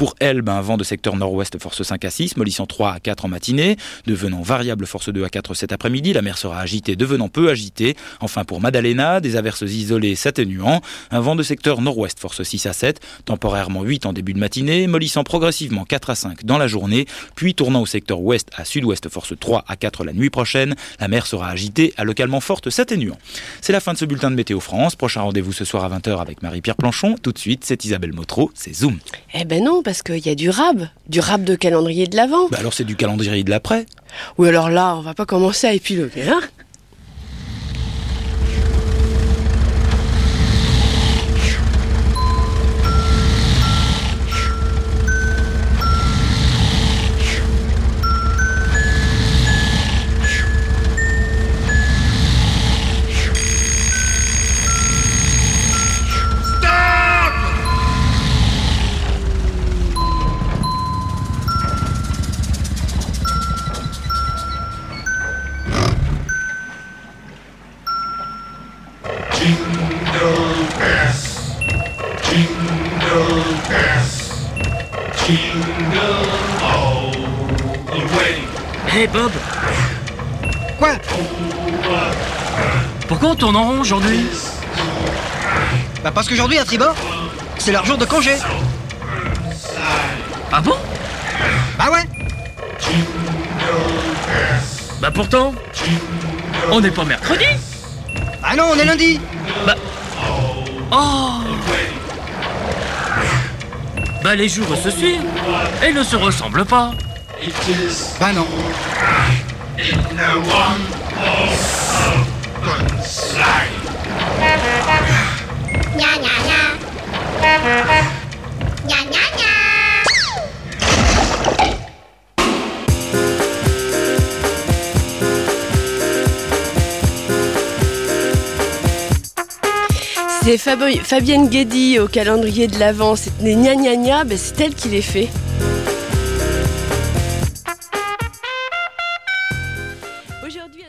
Pour Elbe, un vent de secteur nord-ouest force 5 à 6, mollissant 3 à 4 en matinée, devenant variable force 2 à 4 cet après-midi. La mer sera agitée, devenant peu agitée. Enfin pour Madalena, des averses isolées s'atténuant, un vent de secteur nord-ouest force 6 à 7, temporairement 8 en début de matinée, mollissant progressivement 4 à 5 dans la journée, puis tournant au secteur ouest à sud-ouest force 3 à 4 la nuit prochaine. La mer sera agitée à localement forte s'atténuant. C'est la fin de ce bulletin de Météo France. Prochain rendez-vous ce soir à 20h avec Marie-Pierre Planchon. Tout de suite, c'est Isabelle Motro, c'est Zoom. Eh ben non, parce qu'il y a du rab. Du rab de calendrier de l'avant. Bah alors c'est du calendrier de l'après. Ou alors là, on va pas commencer à épiloguer, hein Hé Bob. Quoi? Pourquoi on tourne en rond aujourd'hui? Bah parce qu'aujourd'hui à Tribord, c'est leur jour de congé. Ah bon? Bah ouais. Bah pourtant, on n'est pas mercredi Ah non, on est lundi Bah... Oh Bah les jours se suivent et ne se ressemblent pas. Bah non. Fabienne Guédy au calendrier de l'Avent. C'est gna gna gna, ben c'est elle qui les fait. Aujourd'hui.